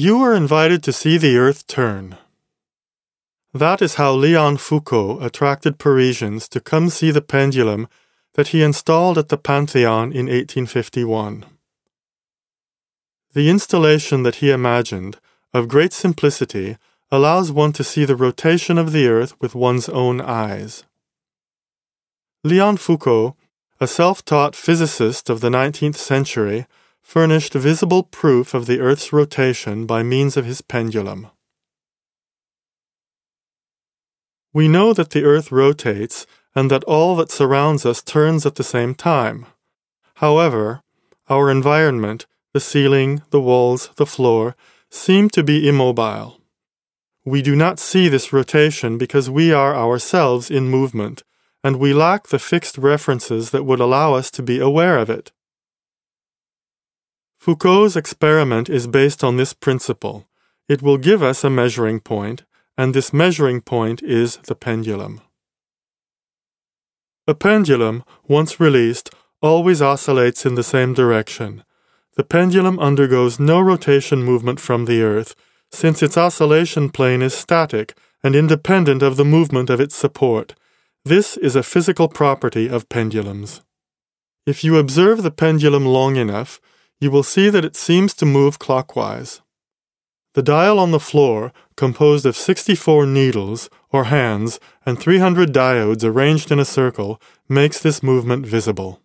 You are invited to see the earth turn. That is how Leon Foucault attracted Parisians to come see the pendulum that he installed at the Pantheon in 1851. The installation that he imagined, of great simplicity, allows one to see the rotation of the earth with one's own eyes. Leon Foucault, a self taught physicist of the 19th century, furnished visible proof of the earth's rotation by means of his pendulum. We know that the earth rotates and that all that surrounds us turns at the same time. However, our environment, the ceiling, the walls, the floor, seem to be immobile. We do not see this rotation because we are ourselves in movement, and we lack the fixed references that would allow us to be aware of it. Foucault's experiment is based on this principle. It will give us a measuring point, and this measuring point is the pendulum. A pendulum, once released, always oscillates in the same direction. The pendulum undergoes no rotation movement from the Earth, since its oscillation plane is static and independent of the movement of its support. This is a physical property of pendulums. If you observe the pendulum long enough, you will see that it seems to move clockwise. The dial on the floor, composed of 64 needles, or hands, and 300 diodes arranged in a circle, makes this movement visible.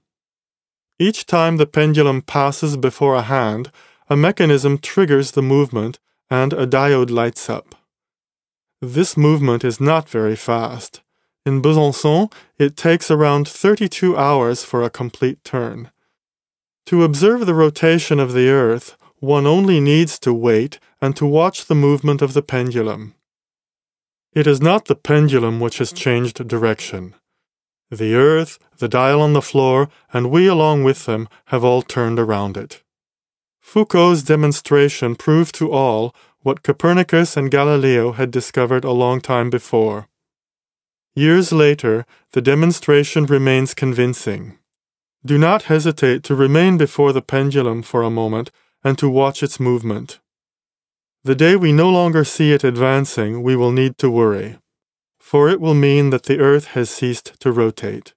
Each time the pendulum passes before a hand, a mechanism triggers the movement and a diode lights up. This movement is not very fast. In Besançon, it takes around 32 hours for a complete turn. To observe the rotation of the Earth, one only needs to wait and to watch the movement of the pendulum. It is not the pendulum which has changed direction. The earth, the dial on the floor, and we along with them have all turned around it. Foucault's demonstration proved to all what Copernicus and Galileo had discovered a long time before. Years later, the demonstration remains convincing. Do not hesitate to remain before the pendulum for a moment and to watch its movement. The day we no longer see it advancing, we will need to worry, for it will mean that the Earth has ceased to rotate.